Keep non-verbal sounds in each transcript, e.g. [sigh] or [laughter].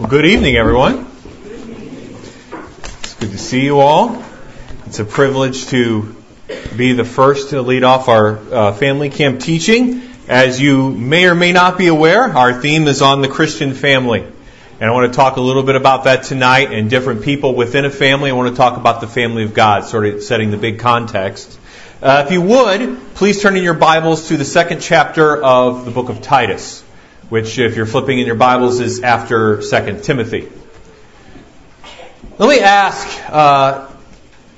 Well, good evening, everyone. It's good to see you all. It's a privilege to be the first to lead off our uh, family camp teaching. As you may or may not be aware, our theme is on the Christian family. And I want to talk a little bit about that tonight and different people within a family. I want to talk about the family of God, sort of setting the big context. Uh, if you would, please turn in your Bibles to the second chapter of the book of Titus which, if you're flipping in your Bibles, is after 2 Timothy. Let me ask uh,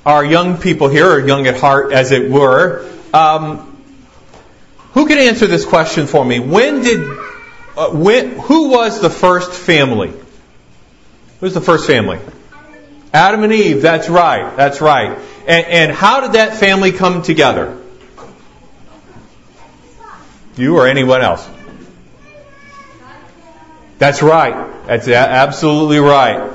our young people here, or young at heart, as it were, um, who can answer this question for me? When did, uh, when, who was the first family? Who was the first family? Adam and Eve. That's right. That's right. And, and how did that family come together? You or anyone else? That's right. That's absolutely right.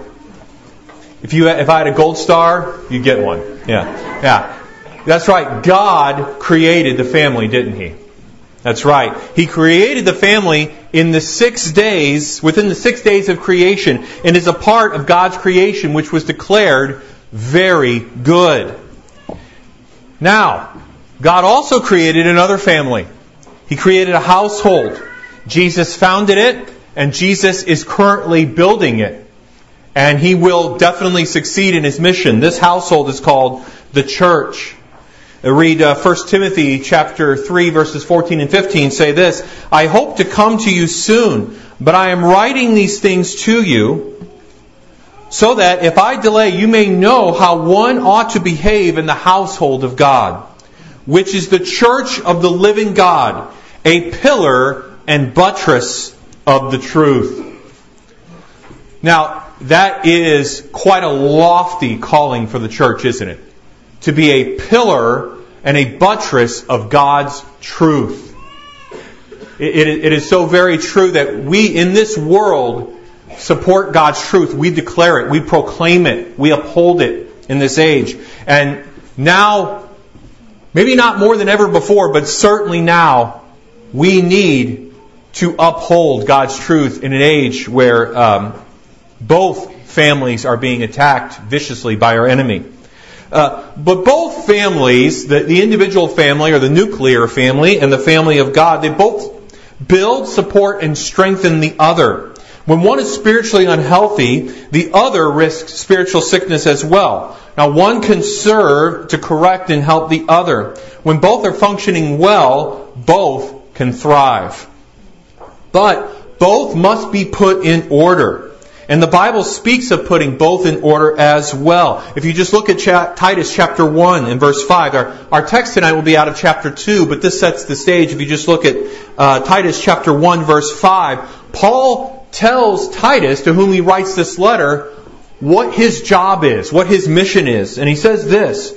If you if I had a gold star, you'd get one. Yeah. Yeah. That's right. God created the family, didn't he? That's right. He created the family in the six days, within the six days of creation, and is a part of God's creation, which was declared very good. Now, God also created another family. He created a household. Jesus founded it, and Jesus is currently building it. And he will definitely succeed in his mission. This household is called the church. I read uh, 1 Timothy chapter 3 verses 14 and 15 say this, I hope to come to you soon, but I am writing these things to you so that if I delay, you may know how one ought to behave in the household of God, which is the church of the living God, a pillar and buttress of the truth. Now, that is quite a lofty calling for the church, isn't it? To be a pillar and a buttress of God's truth. It, it, it is so very true that we in this world support God's truth. We declare it. We proclaim it. We uphold it in this age. And now, maybe not more than ever before, but certainly now, we need to uphold God's truth in an age where um, both families are being attacked viciously by our enemy. Uh, but both families, the, the individual family or the nuclear family and the family of God, they both build, support, and strengthen the other. When one is spiritually unhealthy, the other risks spiritual sickness as well. Now, one can serve to correct and help the other. When both are functioning well, both can thrive. But both must be put in order. And the Bible speaks of putting both in order as well. If you just look at Titus chapter 1 and verse 5, our, our text tonight will be out of chapter 2, but this sets the stage. If you just look at uh, Titus chapter 1 verse 5, Paul tells Titus, to whom he writes this letter, what his job is, what his mission is. And he says this,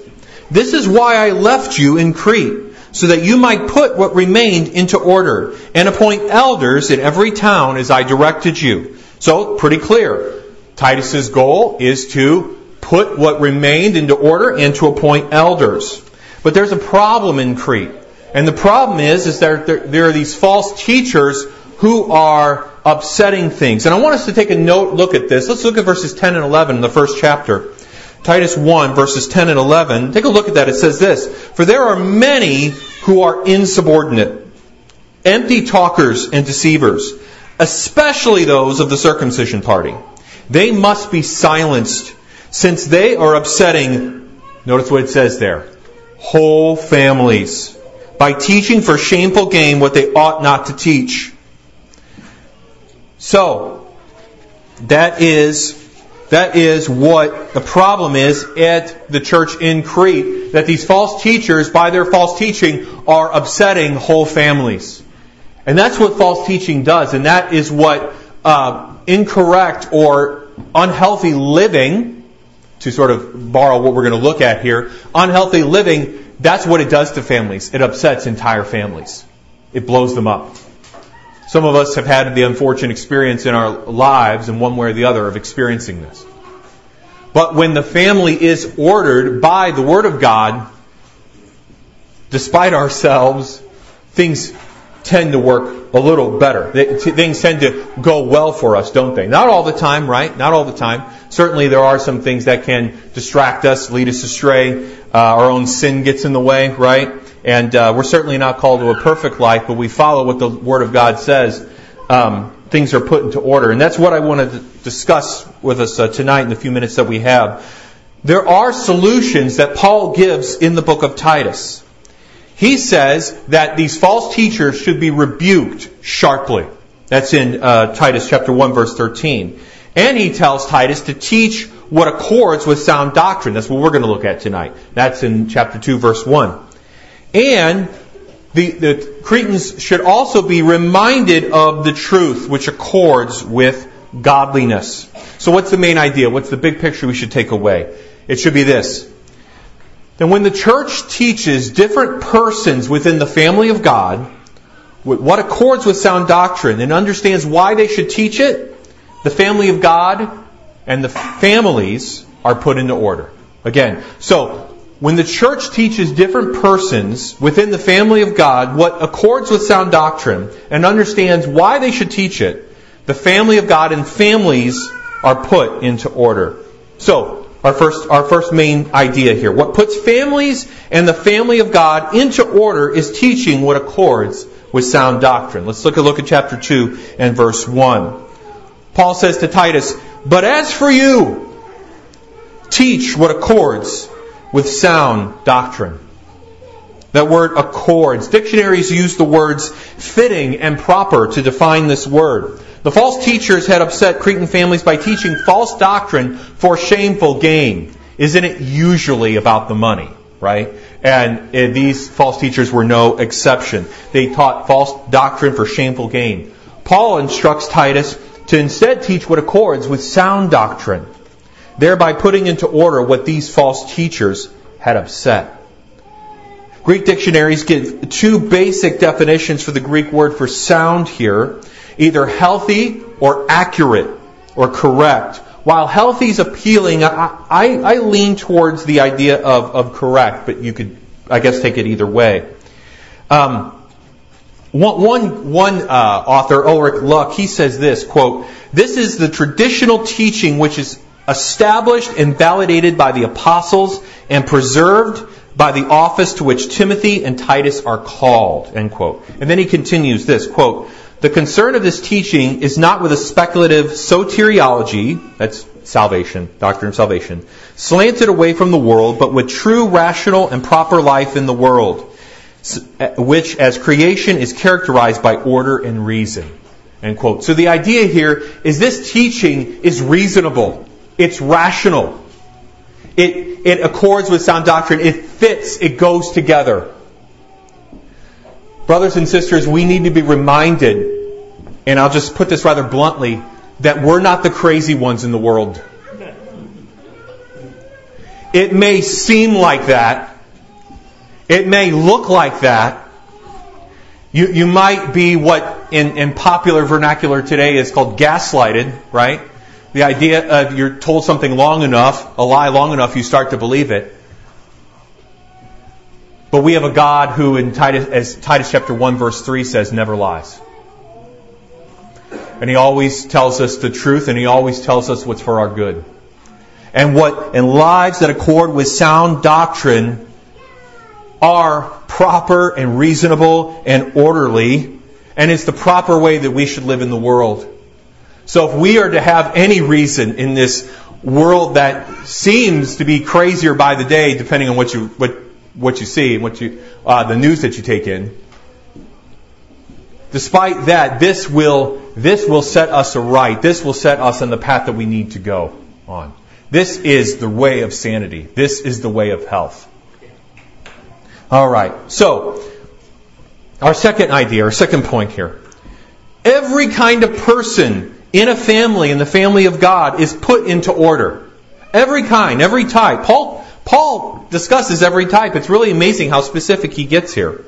This is why I left you in Crete so that you might put what remained into order and appoint elders in every town as I directed you. So, pretty clear. Titus's goal is to put what remained into order and to appoint elders. But there's a problem in Crete. And the problem is, is that there, are these false teachers who are upsetting things. And I want us to take a note look at this. Let's look at verses 10 and 11 in the first chapter. Titus 1 verses 10 and 11. Take a look at that. It says this, For there are many who are insubordinate, empty talkers and deceivers, especially those of the circumcision party. They must be silenced since they are upsetting, notice what it says there, whole families by teaching for shameful gain what they ought not to teach. So, that is that is what the problem is at the church in Crete, that these false teachers, by their false teaching, are upsetting whole families. And that's what false teaching does, and that is what uh, incorrect or unhealthy living, to sort of borrow what we're going to look at here, unhealthy living, that's what it does to families. It upsets entire families. It blows them up. Some of us have had the unfortunate experience in our lives, in one way or the other, of experiencing this. But when the family is ordered by the Word of God, despite ourselves, things tend to work a little better. Things tend to go well for us, don't they? Not all the time, right? Not all the time. Certainly there are some things that can distract us, lead us astray. Uh, our own sin gets in the way, right? And uh, we're certainly not called to a perfect life, but we follow what the Word of God says. Um, things are put into order. And that's what I want to discuss with us uh, tonight in the few minutes that we have. There are solutions that Paul gives in the book of Titus. He says that these false teachers should be rebuked sharply. That's in uh, Titus chapter 1 verse 13. And he tells Titus to teach what accords with sound doctrine. That's what we're going to look at tonight. That's in chapter 2 verse 1. And the, the Cretans should also be reminded of the truth which accords with godliness. So what's the main idea? What's the big picture we should take away? It should be this. Then when the church teaches different persons within the family of God what accords with sound doctrine and understands why they should teach it, the family of God and the families are put into order. Again, so when the church teaches different persons within the family of God what accords with sound doctrine and understands why they should teach it, the family of God and families are put into order. So, our first, our first main idea here. What puts families and the family of God into order is teaching what accords with sound doctrine. Let's look a look at chapter 2 and verse 1. Paul says to Titus, But as for you, teach what accords with sound doctrine. That word accords. Dictionaries use the words fitting and proper to define this word. The false teachers had upset Cretan families by teaching false doctrine for shameful gain. Isn't it usually about the money, right? And uh, these false teachers were no exception. They taught false doctrine for shameful gain. Paul instructs Titus to instead teach what accords with sound doctrine, thereby putting into order what these false teachers had upset. Greek dictionaries give two basic definitions for the Greek word for sound here either healthy or accurate or correct. While healthy is appealing, I, I, I lean towards the idea of, of correct, but you could, I guess, take it either way. Um, one, one, one uh, author, Ulrich Luck, he says this, quote, This is the traditional teaching which is established and validated by the apostles and preserved by the office to which Timothy and Titus are called, end quote. And then he continues this, quote, the concern of this teaching is not with a speculative soteriology, that's salvation, doctrine of salvation, slanted away from the world, but with true rational and proper life in the world, eh, which as creation is characterized by order and reason. End quote. So the idea here is this teaching is reasonable. It's rational. It, it accords with sound doctrine. It fits. It goes together. Brothers and sisters, we need to be reminded, and I'll just put this rather bluntly, that we're not the crazy ones in the world. It may seem like that. It may look like that. You, you might be what in, in popular vernacular today is called gaslighted, right? The idea of you're told something long enough, a lie long enough, you start to believe it. But we have a God who, in Titus, as Titus chapter 1 verse 3 says, never lies. And he always tells us the truth and he always tells us what's for our good. And what, and lives that accord with sound doctrine are proper and reasonable and orderly. And it's the proper way that we should live in the world. So if we are to have any reason in this world that seems to be crazier by the day, depending on what you, what what you see, and what you, uh, the news that you take in. Despite that, this will, this will set us aright. This will set us on the path that we need to go on. This is the way of sanity. This is the way of health. All right. So, our second idea, our second point here. Every kind of person in a family, in the family of God, is put into order. Every kind, every type. Paul, Paul discusses every type. It's really amazing how specific he gets here.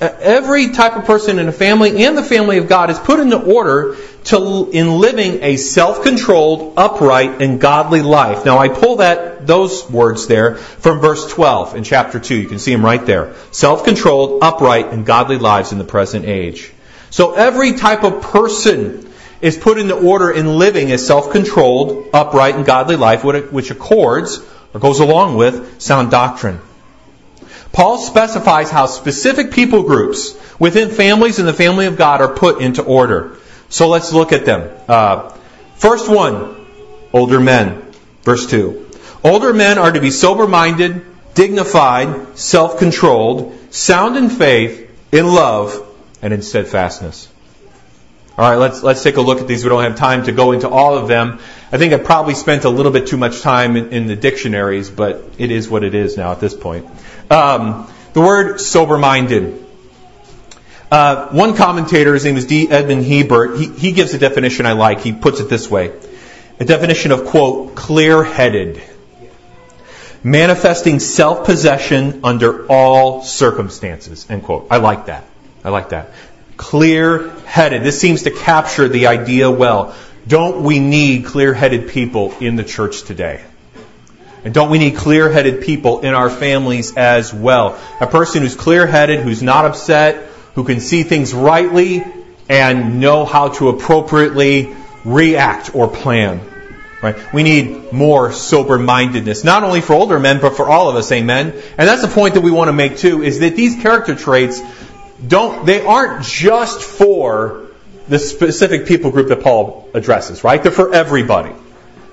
Uh, every type of person in a family and the family of God is put into order to, in living a self-controlled, upright, and godly life. Now I pull that those words there from verse 12 in chapter 2. You can see them right there. Self-controlled, upright, and godly lives in the present age. So every type of person is put into order in living a self-controlled, upright, and godly life, which accords or goes along with sound doctrine. Paul specifies how specific people groups within families and the family of God are put into order. So let's look at them. Uh, first one, older men. Verse 2. Older men are to be sober minded, dignified, self controlled, sound in faith, in love, and in steadfastness. All right, let's, let's take a look at these. We don't have time to go into all of them. I think I probably spent a little bit too much time in, in the dictionaries, but it is what it is now at this point. Um, the word sober minded. Uh, one commentator, his name is D. Edmond Hiebert, he, he gives a definition I like. He puts it this way a definition of, quote, clear headed, manifesting self possession under all circumstances, end quote. I like that. I like that. Clear headed. This seems to capture the idea well. Don't we need clear headed people in the church today? And don't we need clear headed people in our families as well? A person who's clear headed, who's not upset, who can see things rightly and know how to appropriately react or plan. Right? We need more sober mindedness, not only for older men, but for all of us, amen? And that's the point that we want to make too, is that these character traits don't, they aren't just for the specific people group that Paul addresses, right? They're for everybody.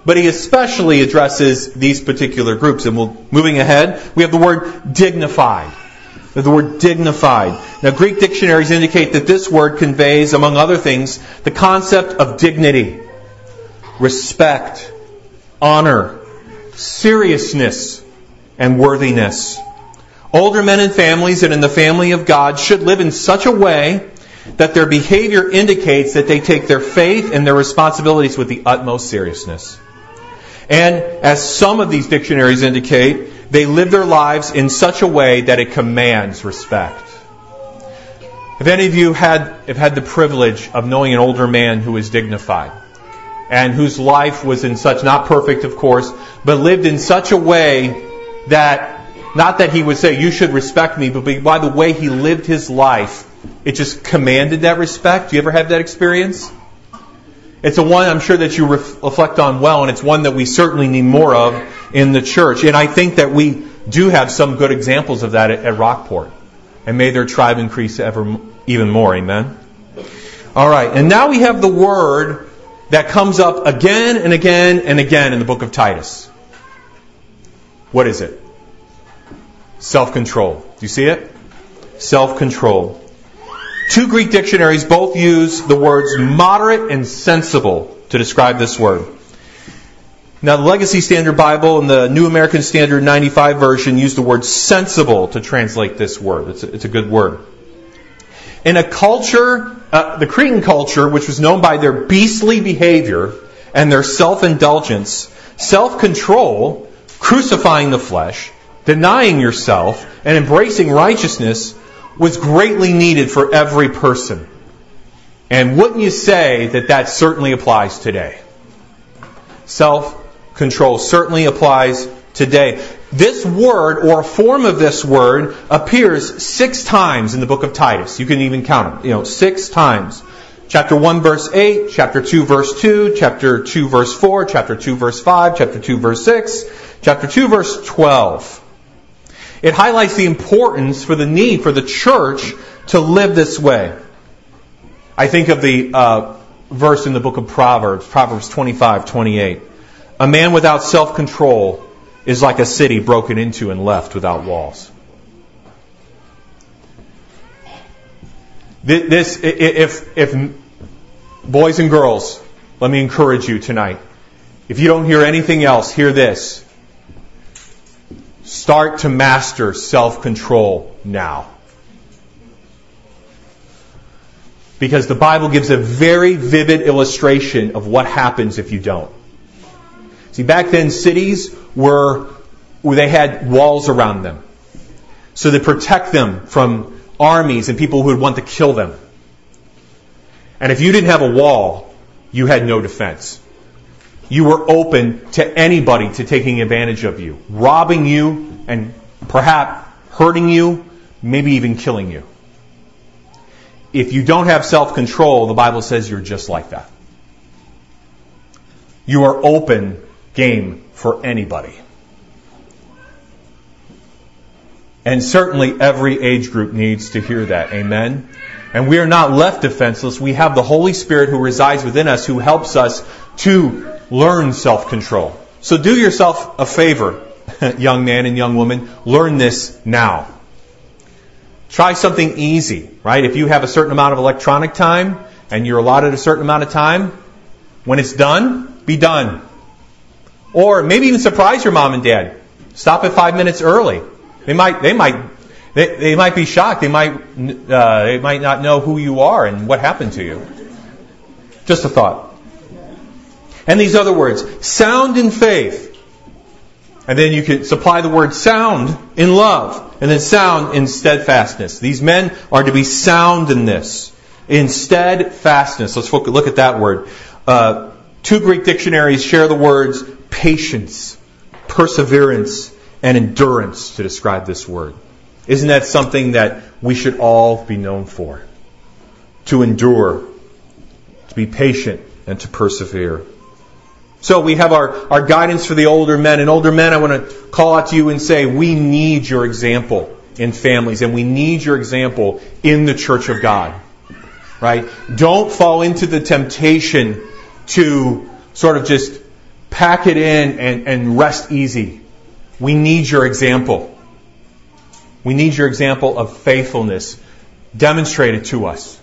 But he especially addresses these particular groups. And we'll, moving ahead, we have the word dignified. The word dignified. Now, Greek dictionaries indicate that this word conveys, among other things, the concept of dignity respect, honor, seriousness, and worthiness. Older men and families and in the family of God should live in such a way that their behavior indicates that they take their faith and their responsibilities with the utmost seriousness. And as some of these dictionaries indicate, they live their lives in such a way that it commands respect. If any of you had, have had the privilege of knowing an older man who is dignified, and whose life was in such, not perfect of course, but lived in such a way that, not that he would say, you should respect me, but by the way he lived his life, it just commanded that respect. Do you ever have that experience? It's a one I'm sure that you reflect on well, and it's one that we certainly need more of in the church. And I think that we do have some good examples of that at, at Rockport. And may their tribe increase ever even more. Amen. All right, and now we have the word that comes up again and again and again in the book of Titus. What is it? Self control. Do you see it? Self control. Two Greek dictionaries both use the words moderate and sensible to describe this word. Now, the Legacy Standard Bible and the New American Standard 95 version use the word sensible to translate this word. It's a, it's a good word. In a culture, uh, the Cretan culture, which was known by their beastly behavior and their self-indulgence, self-control, crucifying the flesh, denying yourself, and embracing righteousness was greatly needed for every person. And wouldn't you say that that certainly applies today? Self-control certainly applies today. This word, or a form of this word, appears six times in the book of Titus. You can even count them. You know, six times. Chapter 1 verse 8, chapter 2 verse 2, chapter 2 verse 4, chapter 2 verse 5, chapter 2 verse 6, chapter 2 verse 12. It highlights the importance for the need for the church to live this way. I think of the uh, verse in the book of Proverbs, Proverbs 25, 28. A man without self-control is like a city broken into and left without walls. This, if, if, boys and girls, let me encourage you tonight. If you don't hear anything else, hear this. Start to master self-control now. Because the Bible gives a very vivid illustration of what happens if you don't. See, back then cities were, they had walls around them. So to protect them from armies and people who would want to kill them. And if you didn't have a wall, you had no defense. You were open to anybody to taking advantage of you, robbing you, and perhaps hurting you, maybe even killing you. If you don't have self control, the Bible says you're just like that. You are open game for anybody. And certainly every age group needs to hear that. Amen. And we are not left defenseless. We have the Holy Spirit who resides within us who helps us to learn self control. So do yourself a favor, [laughs] young man and young woman. Learn this now. Try something easy, right? If you have a certain amount of electronic time and you're allotted a certain amount of time, when it's done, be done. Or maybe even surprise your mom and dad. Stop at five minutes early. They might, they might, they, they might be shocked. They might, uh, they might not know who you are and what happened to you. Just a thought. And these other words, sound in faith. And then you could supply the word sound in love. And then sound in steadfastness. These men are to be sound in this. In steadfastness. Let's look at that word. Uh, two Greek dictionaries share the words patience, perseverance, and endurance to describe this word. Isn't that something that we should all be known for? To endure, to be patient, and to persevere. So we have our, our guidance for the older men. And older men, I want to call out to you and say, we need your example in families, and we need your example in the church of God. Right? Don't fall into the temptation to sort of just pack it in and, and rest easy. We need your example. We need your example of faithfulness demonstrated to us.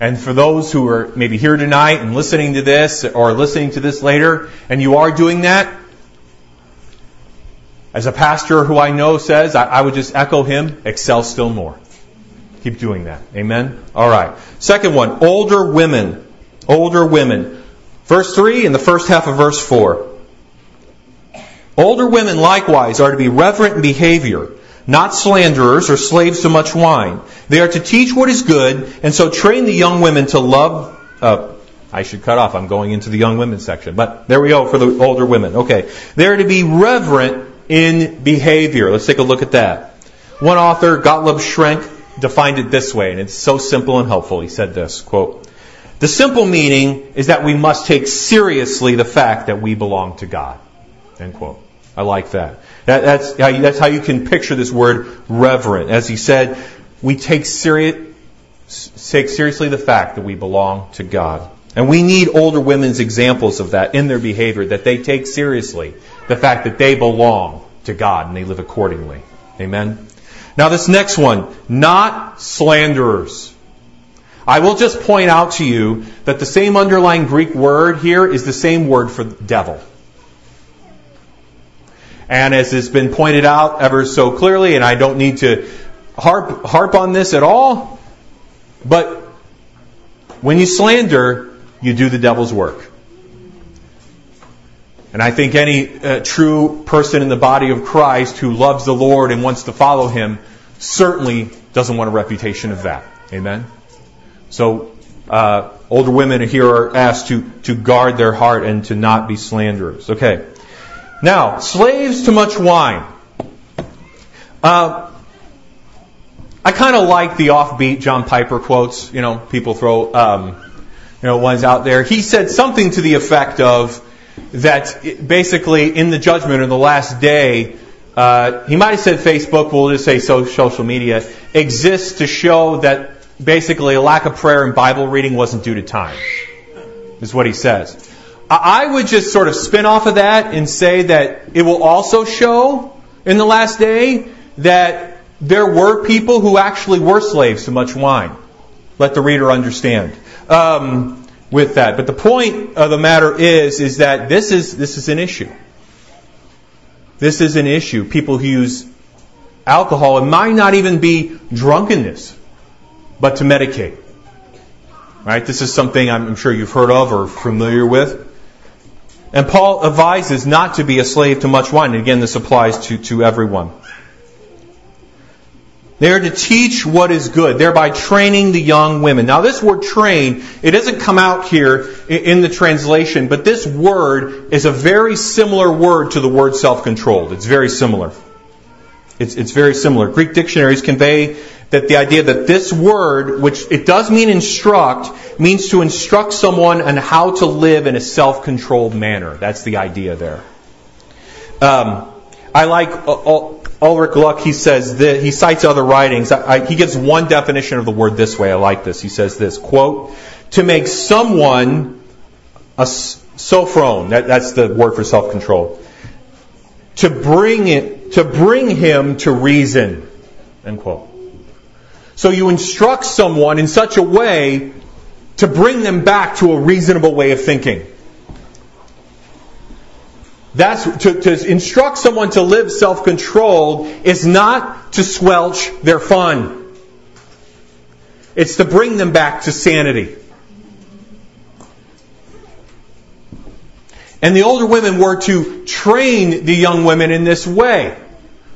And for those who are maybe here tonight and listening to this or listening to this later, and you are doing that, as a pastor who I know says, I, I would just echo him, excel still more. Keep doing that. Amen? All right. Second one, older women. Older women. Verse 3 and the first half of verse 4. Older women likewise are to be reverent in behavior, not slanderers or slaves to much wine. They are to teach what is good, and so train the young women to love. Uh, I should cut off. I'm going into the young women section. But there we go for the older women. Okay. They're to be reverent in behavior. Let's take a look at that. One author, Gottlob Schrenk, defined it this way, and it's so simple and helpful. He said this, quote, The simple meaning is that we must take seriously the fact that we belong to God. End quote. I like that. that that's, how you, that's how you can picture this word reverent. As he said, we take, take seriously the fact that we belong to God. And we need older women's examples of that in their behavior, that they take seriously the fact that they belong to God and they live accordingly. Amen? Now, this next one, not slanderers. I will just point out to you that the same underlying Greek word here is the same word for devil. And as has been pointed out ever so clearly, and I don't need to harp, harp on this at all, but when you slander, you do the devil's work. And I think any uh, true person in the body of Christ who loves the Lord and wants to follow him certainly doesn't want a reputation of that. Amen? So, uh, older women here are asked to, to guard their heart and to not be slanderers. Okay. Now, slaves to much wine. Uh, I kind of like the offbeat John Piper quotes. You know, people throw, um, you know, ones out there. He said something to the effect of that basically in the judgment or the last day, uh, he might have said Facebook, we'll just say social media, exists to show that basically a lack of prayer and Bible reading wasn't due to time, is what he says. I would just sort of spin off of that and say that it will also show in the last day that there were people who actually were slaves to much wine. Let the reader understand um, with that. But the point of the matter is, is that this is this is an issue. This is an issue. People who use alcohol, it might not even be drunkenness, but to medicate. Right? This is something I'm sure you've heard of or familiar with. And Paul advises not to be a slave to much wine. And again, this applies to, to everyone. They are to teach what is good, thereby training the young women. Now, this word train, it doesn't come out here in the translation, but this word is a very similar word to the word self-controlled. It's very similar. It's, it's very similar. Greek dictionaries convey that the idea that this word, which it does mean instruct, means to instruct someone on how to live in a self-controlled manner. That's the idea there. Um, I like Ulrich Luck. He says that he cites other writings. I, I, he gives one definition of the word this way. I like this. He says this quote: "To make someone a sophron. That, that's the word for self-control. To bring it, to bring him to reason." End quote. So you instruct someone in such a way to bring them back to a reasonable way of thinking. That's to, to instruct someone to live self-controlled is not to squelch their fun. It's to bring them back to sanity. And the older women were to train the young women in this way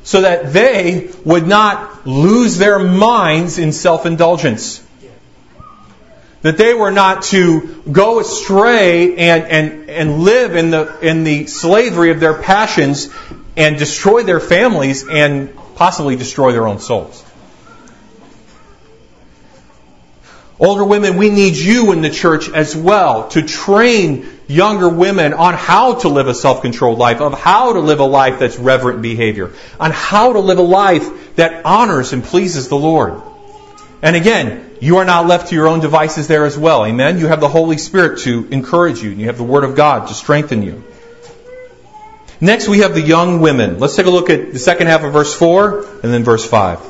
so that they would not lose their minds in self-indulgence that they were not to go astray and, and, and live in the, in the slavery of their passions and destroy their families and possibly destroy their own souls. Older women, we need you in the church as well to train younger women on how to live a self-controlled life, of how to live a life that's reverent behavior, on how to live a life that honors and pleases the Lord. And again, you are not left to your own devices there as well. Amen? You have the Holy Spirit to encourage you, and you have the Word of God to strengthen you. Next, we have the young women. Let's take a look at the second half of verse 4 and then verse 5.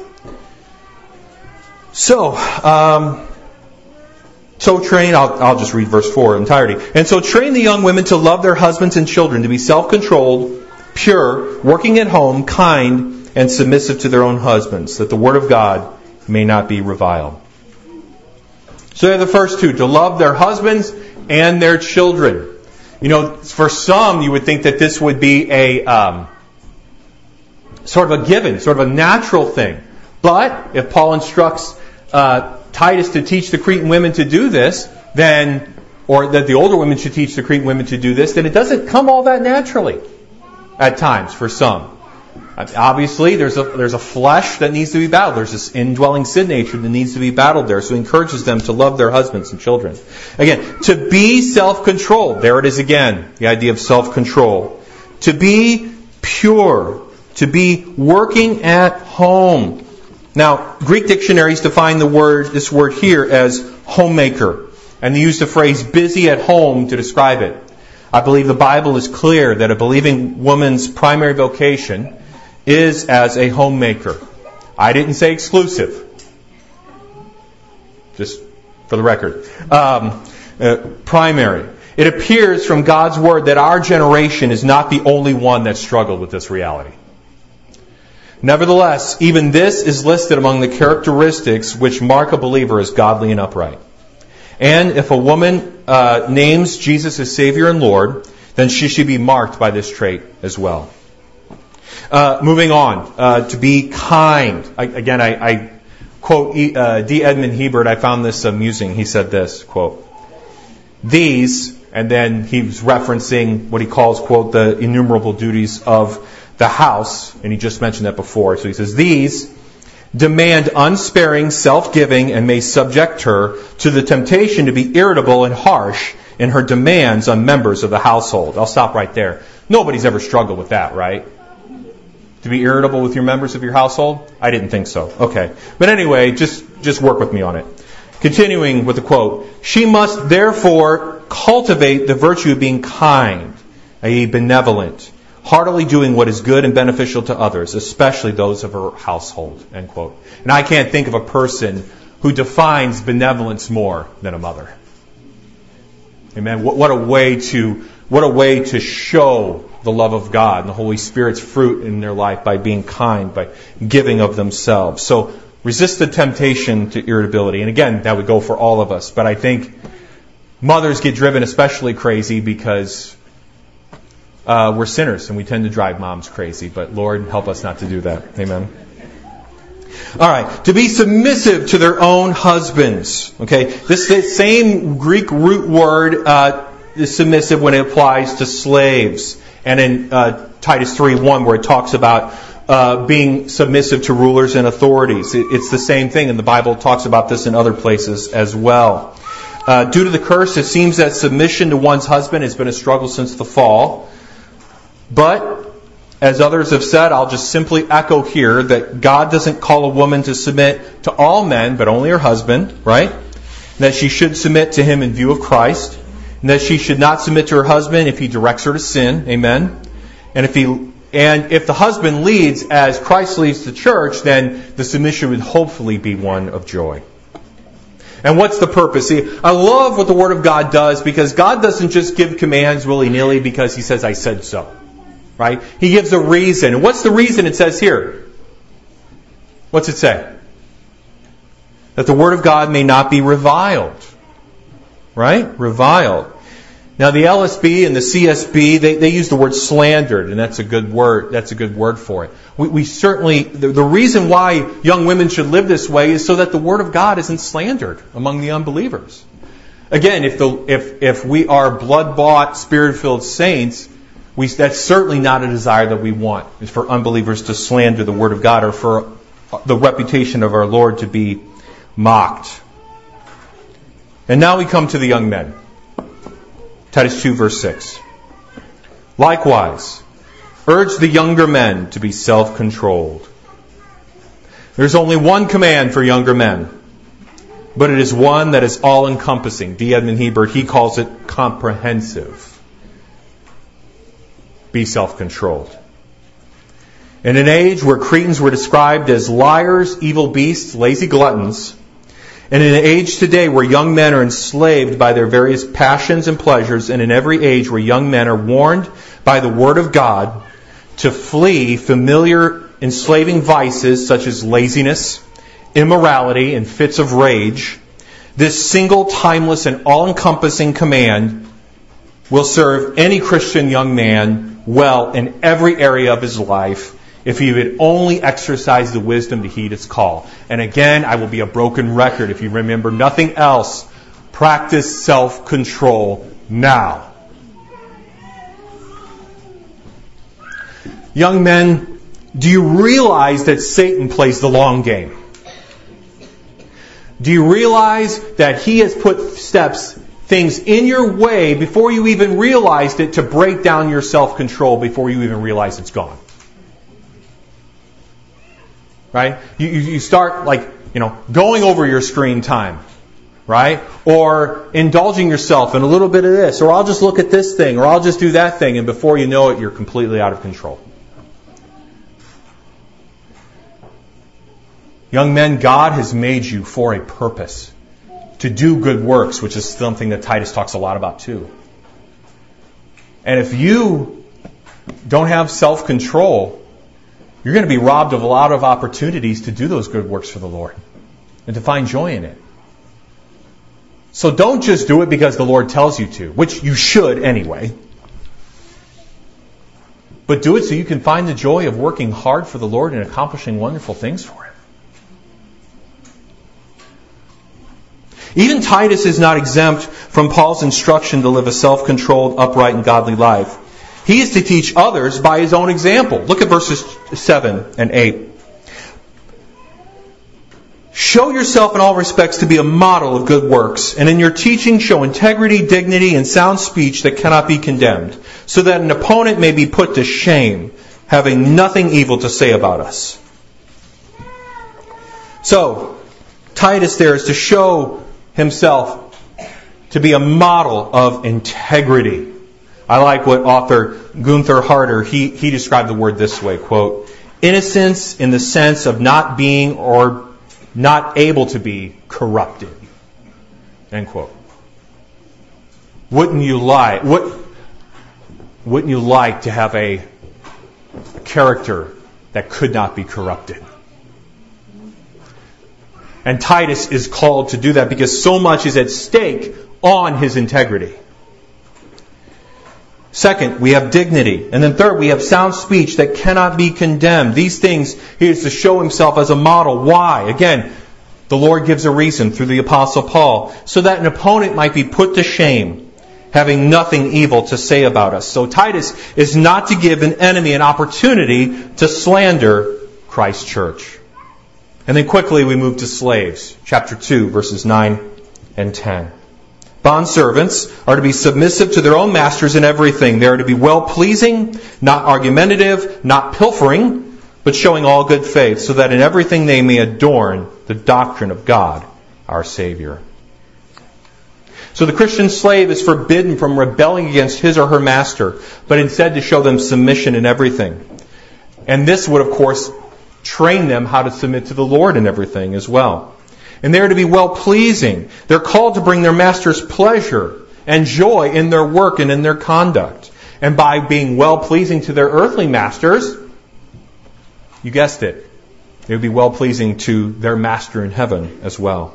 So, um, so train, I'll, I'll just read verse 4 entirety. And so train the young women to love their husbands and children, to be self-controlled, pure, working at home, kind, and submissive to their own husbands, that the word of God may not be reviled. So they're the first two, to love their husbands and their children. You know, for some, you would think that this would be a um, sort of a given, sort of a natural thing. But if Paul instructs uh, Titus to teach the Cretan women to do this, then, or that the older women should teach the Cretan women to do this, then it doesn't come all that naturally at times for some. Obviously, there's a, there's a flesh that needs to be battled. There's this indwelling sin nature that needs to be battled there. So he encourages them to love their husbands and children. Again, to be self-controlled. There it is again, the idea of self-control. To be pure. To be working at home. Now, Greek dictionaries define the word, this word here as homemaker. And they use the phrase busy at home to describe it. I believe the Bible is clear that a believing woman's primary vocation is as a homemaker. I didn't say exclusive. Just for the record. Um, uh, primary. It appears from God's Word that our generation is not the only one that struggled with this reality. Nevertheless, even this is listed among the characteristics which mark a believer as godly and upright. And if a woman uh, names Jesus as Savior and Lord, then she should be marked by this trait as well. Uh, moving on, uh, to be kind. I, again, I, I quote uh, D. Edmond Hiebert. I found this amusing. He said this quote: "These," and then he's referencing what he calls quote the innumerable duties of the house, and he just mentioned that before. So he says these demand unsparing self-giving and may subject her to the temptation to be irritable and harsh in her demands on members of the household. I'll stop right there. Nobody's ever struggled with that, right? To be irritable with your members of your household? I didn't think so. Okay. But anyway, just, just work with me on it. Continuing with the quote, she must therefore cultivate the virtue of being kind, i.e. benevolent, heartily doing what is good and beneficial to others, especially those of her household, end quote. And I can't think of a person who defines benevolence more than a mother. Amen. What, what a way to, what a way to show the love of God and the Holy Spirit's fruit in their life by being kind, by giving of themselves. So resist the temptation to irritability. And again, that would go for all of us. But I think mothers get driven especially crazy because uh, we're sinners and we tend to drive moms crazy. But Lord, help us not to do that. Amen. All right, to be submissive to their own husbands. Okay, this, this same Greek root word uh, is submissive when it applies to slaves, and in uh, Titus three one where it talks about uh, being submissive to rulers and authorities. It, it's the same thing, and the Bible talks about this in other places as well. Uh, due to the curse, it seems that submission to one's husband has been a struggle since the fall. But as others have said, I'll just simply echo here that God doesn't call a woman to submit to all men, but only her husband, right? That she should submit to him in view of Christ. And that she should not submit to her husband if he directs her to sin. Amen. And if he and if the husband leads as Christ leads the church, then the submission would hopefully be one of joy. And what's the purpose? See, I love what the Word of God does because God doesn't just give commands willy nilly because He says, I said so. Right? He gives a reason. And what's the reason it says here? What's it say? That the Word of God may not be reviled. Right? Reviled. Now the LSB and the CSB, they, they use the word slandered, and that's a good word, that's a good word for it. We, we certainly, the, the reason why young women should live this way is so that the Word of God isn't slandered among the unbelievers. Again, if, the, if, if we are blood-bought, spirit-filled saints, we, that's certainly not a desire that we want, is for unbelievers to slander the Word of God or for the reputation of our Lord to be mocked. And now we come to the young men. Titus 2 verse 6. Likewise, urge the younger men to be self-controlled. There's only one command for younger men, but it is one that is all-encompassing. D. Edmond Hiebert, he calls it comprehensive be self-controlled. In an age where Cretans were described as liars, evil beasts, lazy gluttons, and in an age today where young men are enslaved by their various passions and pleasures, and in every age where young men are warned by the Word of God to flee familiar enslaving vices such as laziness, immorality, and fits of rage, this single, timeless, and all encompassing command will serve any Christian young man well in every area of his life if he would only exercise the wisdom to heed its call. And again, I will be a broken record if you remember nothing else. Practice self control now. Young men, do you realize that Satan plays the long game? Do you realize that he has put steps things in your way before you even realized it to break down your self control before you even realize it's gone. Right? You, you start like, you know, going over your screen time. Right? Or indulging yourself in a little bit of this, or I'll just look at this thing, or I'll just do that thing, and before you know it, you're completely out of control. Young men, God has made you for a purpose to do good works, which is something that Titus talks a lot about too. And if you don't have self control, you're going to be robbed of a lot of opportunities to do those good works for the Lord and to find joy in it. So don't just do it because the Lord tells you to, which you should anyway. But do it so you can find the joy of working hard for the Lord and accomplishing wonderful things for Him. Even Titus is not exempt from Paul's instruction to live a self-controlled, upright, and godly life. He is to teach others by his own example. Look at verses 7 and 8. Show yourself in all respects to be a model of good works, and in your teaching show integrity, dignity, and sound speech that cannot be condemned, so that an opponent may be put to shame, having nothing evil to say about us. So, Titus there is to show himself to be a model of integrity. I like what author Gunther Harder, he, he described the word this way, quote, innocence in the sense of not being or not able to be corrupted. End quote. Wouldn't you like, what, wouldn't you like to have a, a character that could not be corrupted? And Titus is called to do that because so much is at stake on his integrity. Second, we have dignity. And then third, we have sound speech that cannot be condemned. These things he is to show himself as a model. Why? Again, the Lord gives a reason through the apostle Paul, so that an opponent might be put to shame, having nothing evil to say about us. So Titus is not to give an enemy an opportunity to slander Christ's church. And then quickly we move to slaves, chapter 2, verses 9 and 10. Bondservants are to be submissive to their own masters in everything. They are to be well pleasing, not argumentative, not pilfering, but showing all good faith, so that in everything they may adorn the doctrine of God, our Savior. So the Christian slave is forbidden from rebelling against his or her master, but instead to show them submission in everything. And this would, of course, train them how to submit to the Lord in everything as well. And they're to be well pleasing. They're called to bring their masters pleasure and joy in their work and in their conduct. And by being well pleasing to their earthly masters, you guessed it, they would be well pleasing to their master in heaven as well.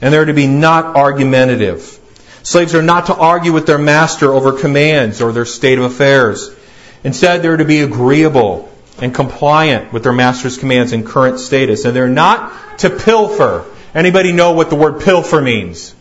And they're to be not argumentative. Slaves are not to argue with their master over commands or their state of affairs. Instead, they're to be agreeable and compliant with their master's commands and current status. And they're not to pilfer. Anybody know what the word pilfer means?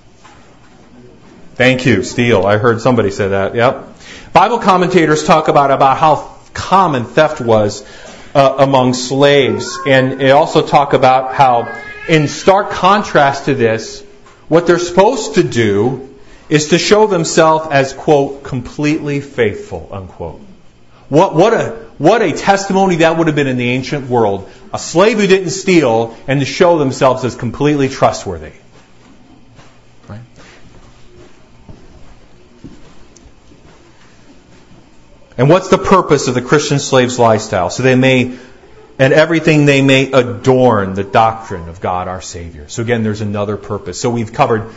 Thank you, steal. I heard somebody say that. Yep. Bible commentators talk about, about how common theft was uh, among slaves. And they also talk about how, in stark contrast to this, what they're supposed to do is to show themselves as, quote, completely faithful, unquote. What, what, a, what a testimony that would have been in the ancient world. A slave who didn't steal and to show themselves as completely trustworthy. Right? And what's the purpose of the Christian slave's lifestyle? So they may, and everything they may adorn the doctrine of God our Savior. So again, there's another purpose. So we've covered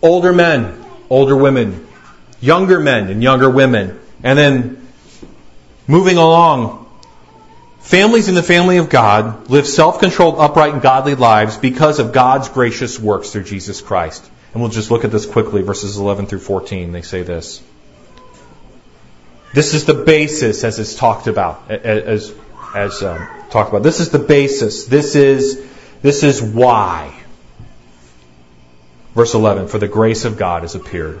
older men, older women, younger men and younger women, and then Moving along, families in the family of God live self controlled, upright, and godly lives because of God's gracious works through Jesus Christ. And we'll just look at this quickly, verses 11 through 14. They say this. This is the basis, as it's talked about, as, as um, talked about. This is the basis. This is, this is why. Verse 11, for the grace of God has appeared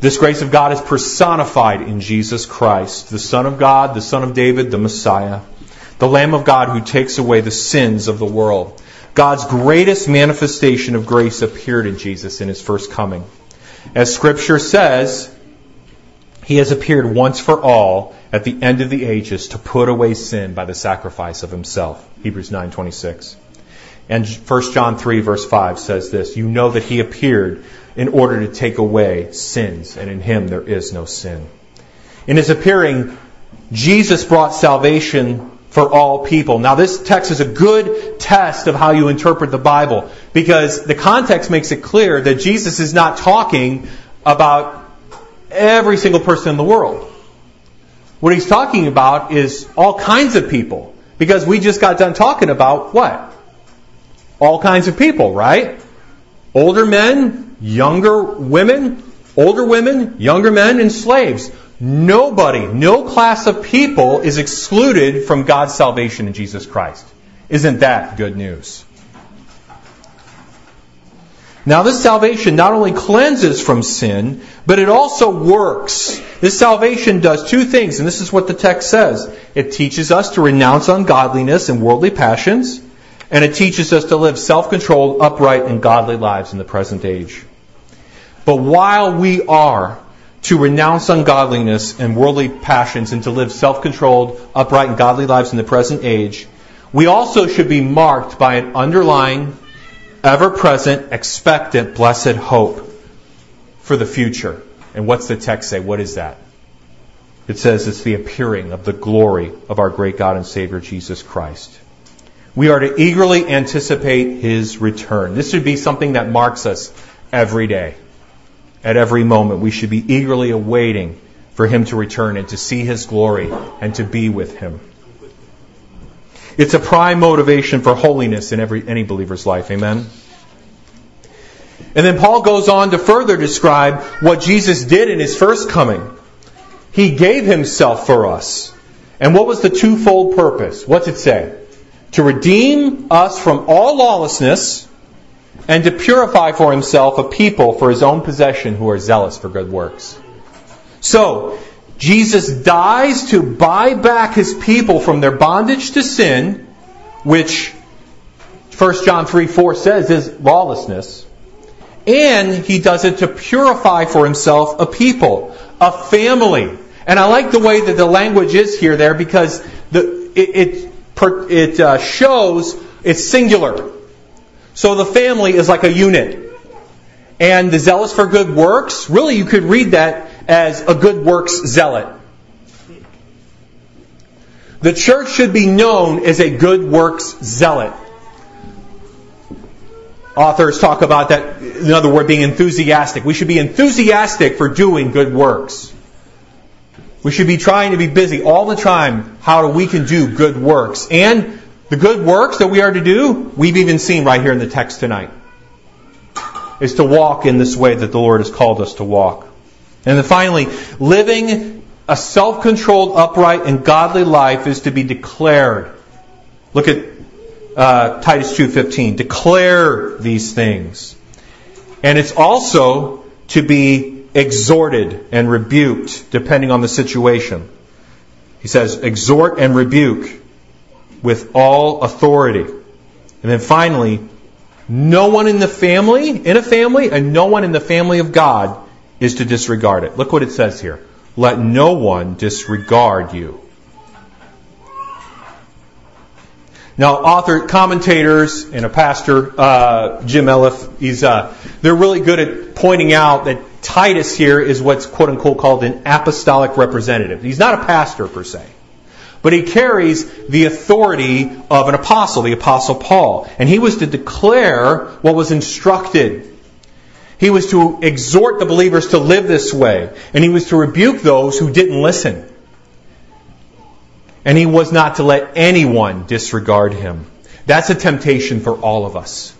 This grace of God is personified in Jesus Christ, the Son of God, the Son of David, the Messiah, the Lamb of God who takes away the sins of the world. God's greatest manifestation of grace appeared in Jesus in his first coming. As Scripture says, he has appeared once for all at the end of the ages to put away sin by the sacrifice of himself. Hebrews 9:26. And 1 John 3 verse 5 says this, you know that he appeared in order to take away sins, and in him there is no sin. In his appearing, Jesus brought salvation for all people. Now, this text is a good test of how you interpret the Bible because the context makes it clear that Jesus is not talking about every single person in the world. What he's talking about is all kinds of people because we just got done talking about what? All kinds of people, right? Older men, younger women, older women, younger men, and slaves. Nobody, no class of people is excluded from God's salvation in Jesus Christ. Isn't that good news? Now, this salvation not only cleanses from sin, but it also works. This salvation does two things, and this is what the text says. It teaches us to renounce ungodliness and worldly passions, and it teaches us to live self controlled, upright, and godly lives in the present age. But while we are to renounce ungodliness and worldly passions and to live self controlled, upright, and godly lives in the present age, we also should be marked by an underlying, ever present, expectant, blessed hope for the future. And what's the text say? What is that? It says it's the appearing of the glory of our great God and Savior Jesus Christ. We are to eagerly anticipate His return. This should be something that marks us every day. At every moment, we should be eagerly awaiting for Him to return and to see His glory and to be with Him. It's a prime motivation for holiness in every, any believer's life. Amen? And then Paul goes on to further describe what Jesus did in His first coming. He gave Himself for us. And what was the twofold purpose? What's it say? To redeem us from all lawlessness and to purify for himself a people for his own possession who are zealous for good works. So, Jesus dies to buy back his people from their bondage to sin, which 1 John 3 4 says is lawlessness. And he does it to purify for himself a people, a family. And I like the way that the language is here there because the, it, it, it uh, shows it's singular. So the family is like a unit. And the zealous for good works, really you could read that as a good works zealot. The church should be known as a good works zealot. Authors talk about that, another word being enthusiastic. We should be enthusiastic for doing good works. We should be trying to be busy all the time how we can do good works. And the good works that we are to do, we've even seen right here in the text tonight, is to walk in this way that the Lord has called us to walk. And then finally, living a self-controlled, upright, and godly life is to be declared. Look at uh, Titus 2.15. Declare these things. And it's also to be exhorted and rebuked, depending on the situation. He says, exhort and rebuke with all authority. And then finally, no one in the family, in a family, and no one in the family of God is to disregard it. Look what it says here. Let no one disregard you. Now, author, commentators, and a pastor, uh, Jim Elliff, he's uh, they're really good at pointing out that Titus here is what's quote unquote called an apostolic representative. He's not a pastor per se, but he carries the authority of an apostle, the apostle Paul, and he was to declare what was instructed he was to exhort the believers to live this way, and he was to rebuke those who didn't listen. And he was not to let anyone disregard him. That's a temptation for all of us.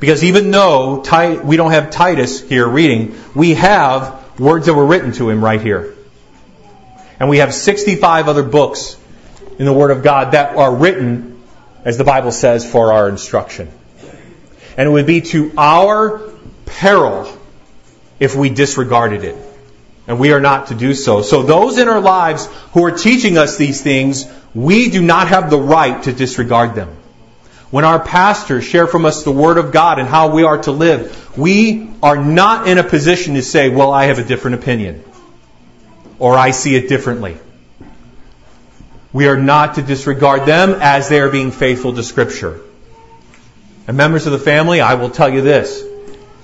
Because even though we don't have Titus here reading, we have words that were written to him right here. And we have 65 other books in the Word of God that are written, as the Bible says, for our instruction. And it would be to our peril if we disregarded it. And we are not to do so. So those in our lives who are teaching us these things, we do not have the right to disregard them. When our pastors share from us the Word of God and how we are to live, we are not in a position to say, well, I have a different opinion. Or I see it differently. We are not to disregard them as they are being faithful to Scripture. And members of the family, I will tell you this.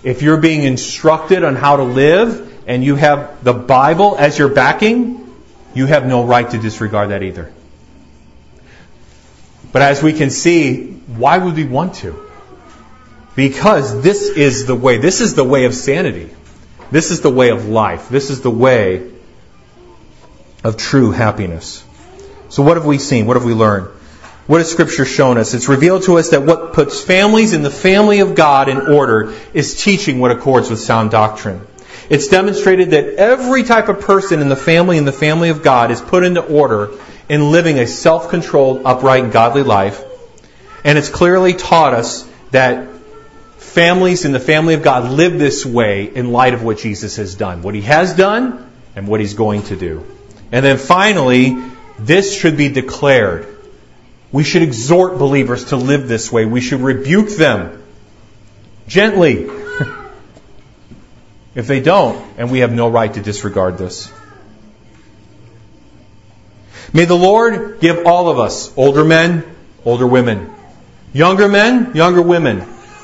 If you're being instructed on how to live and you have the Bible as your backing, you have no right to disregard that either. But as we can see, why would we want to? Because this is the way. This is the way of sanity. This is the way of life. This is the way of true happiness. So what have we seen? What have we learned? What has Scripture shown us? It's revealed to us that what puts families in the family of God in order is teaching what accords with sound doctrine. It's demonstrated that every type of person in the family and the family of God is put into order in living a self-controlled, upright, and godly life. And it's clearly taught us that families in the family of God live this way in light of what Jesus has done, what he has done, and what he's going to do. And then finally, this should be declared we should exhort believers to live this way. We should rebuke them gently [laughs] if they don't, and we have no right to disregard this. May the Lord give all of us, older men, older women, younger men, younger women.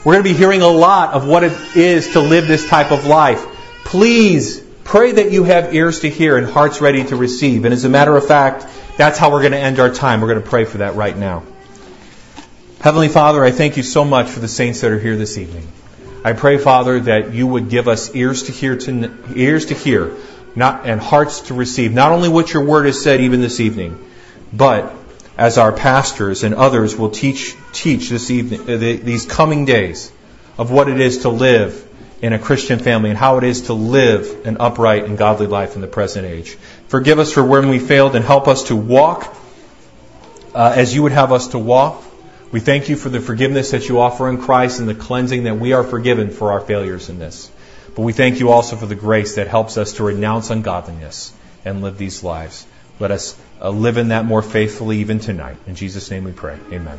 We're going to be hearing a lot of what it is to live this type of life. Please Pray that you have ears to hear and hearts ready to receive. And as a matter of fact, that's how we're going to end our time. We're going to pray for that right now. Heavenly Father, I thank you so much for the saints that are here this evening. I pray, Father, that you would give us ears to hear, to, ears to hear, not and hearts to receive. Not only what your word has said, even this evening, but as our pastors and others will teach teach this evening, uh, these coming days, of what it is to live in a Christian family and how it is to live an upright and godly life in the present age. Forgive us for when we failed and help us to walk uh, as you would have us to walk. We thank you for the forgiveness that you offer in Christ and the cleansing that we are forgiven for our failures in this. But we thank you also for the grace that helps us to renounce ungodliness and live these lives. Let us uh, live in that more faithfully even tonight. In Jesus' name we pray. Amen.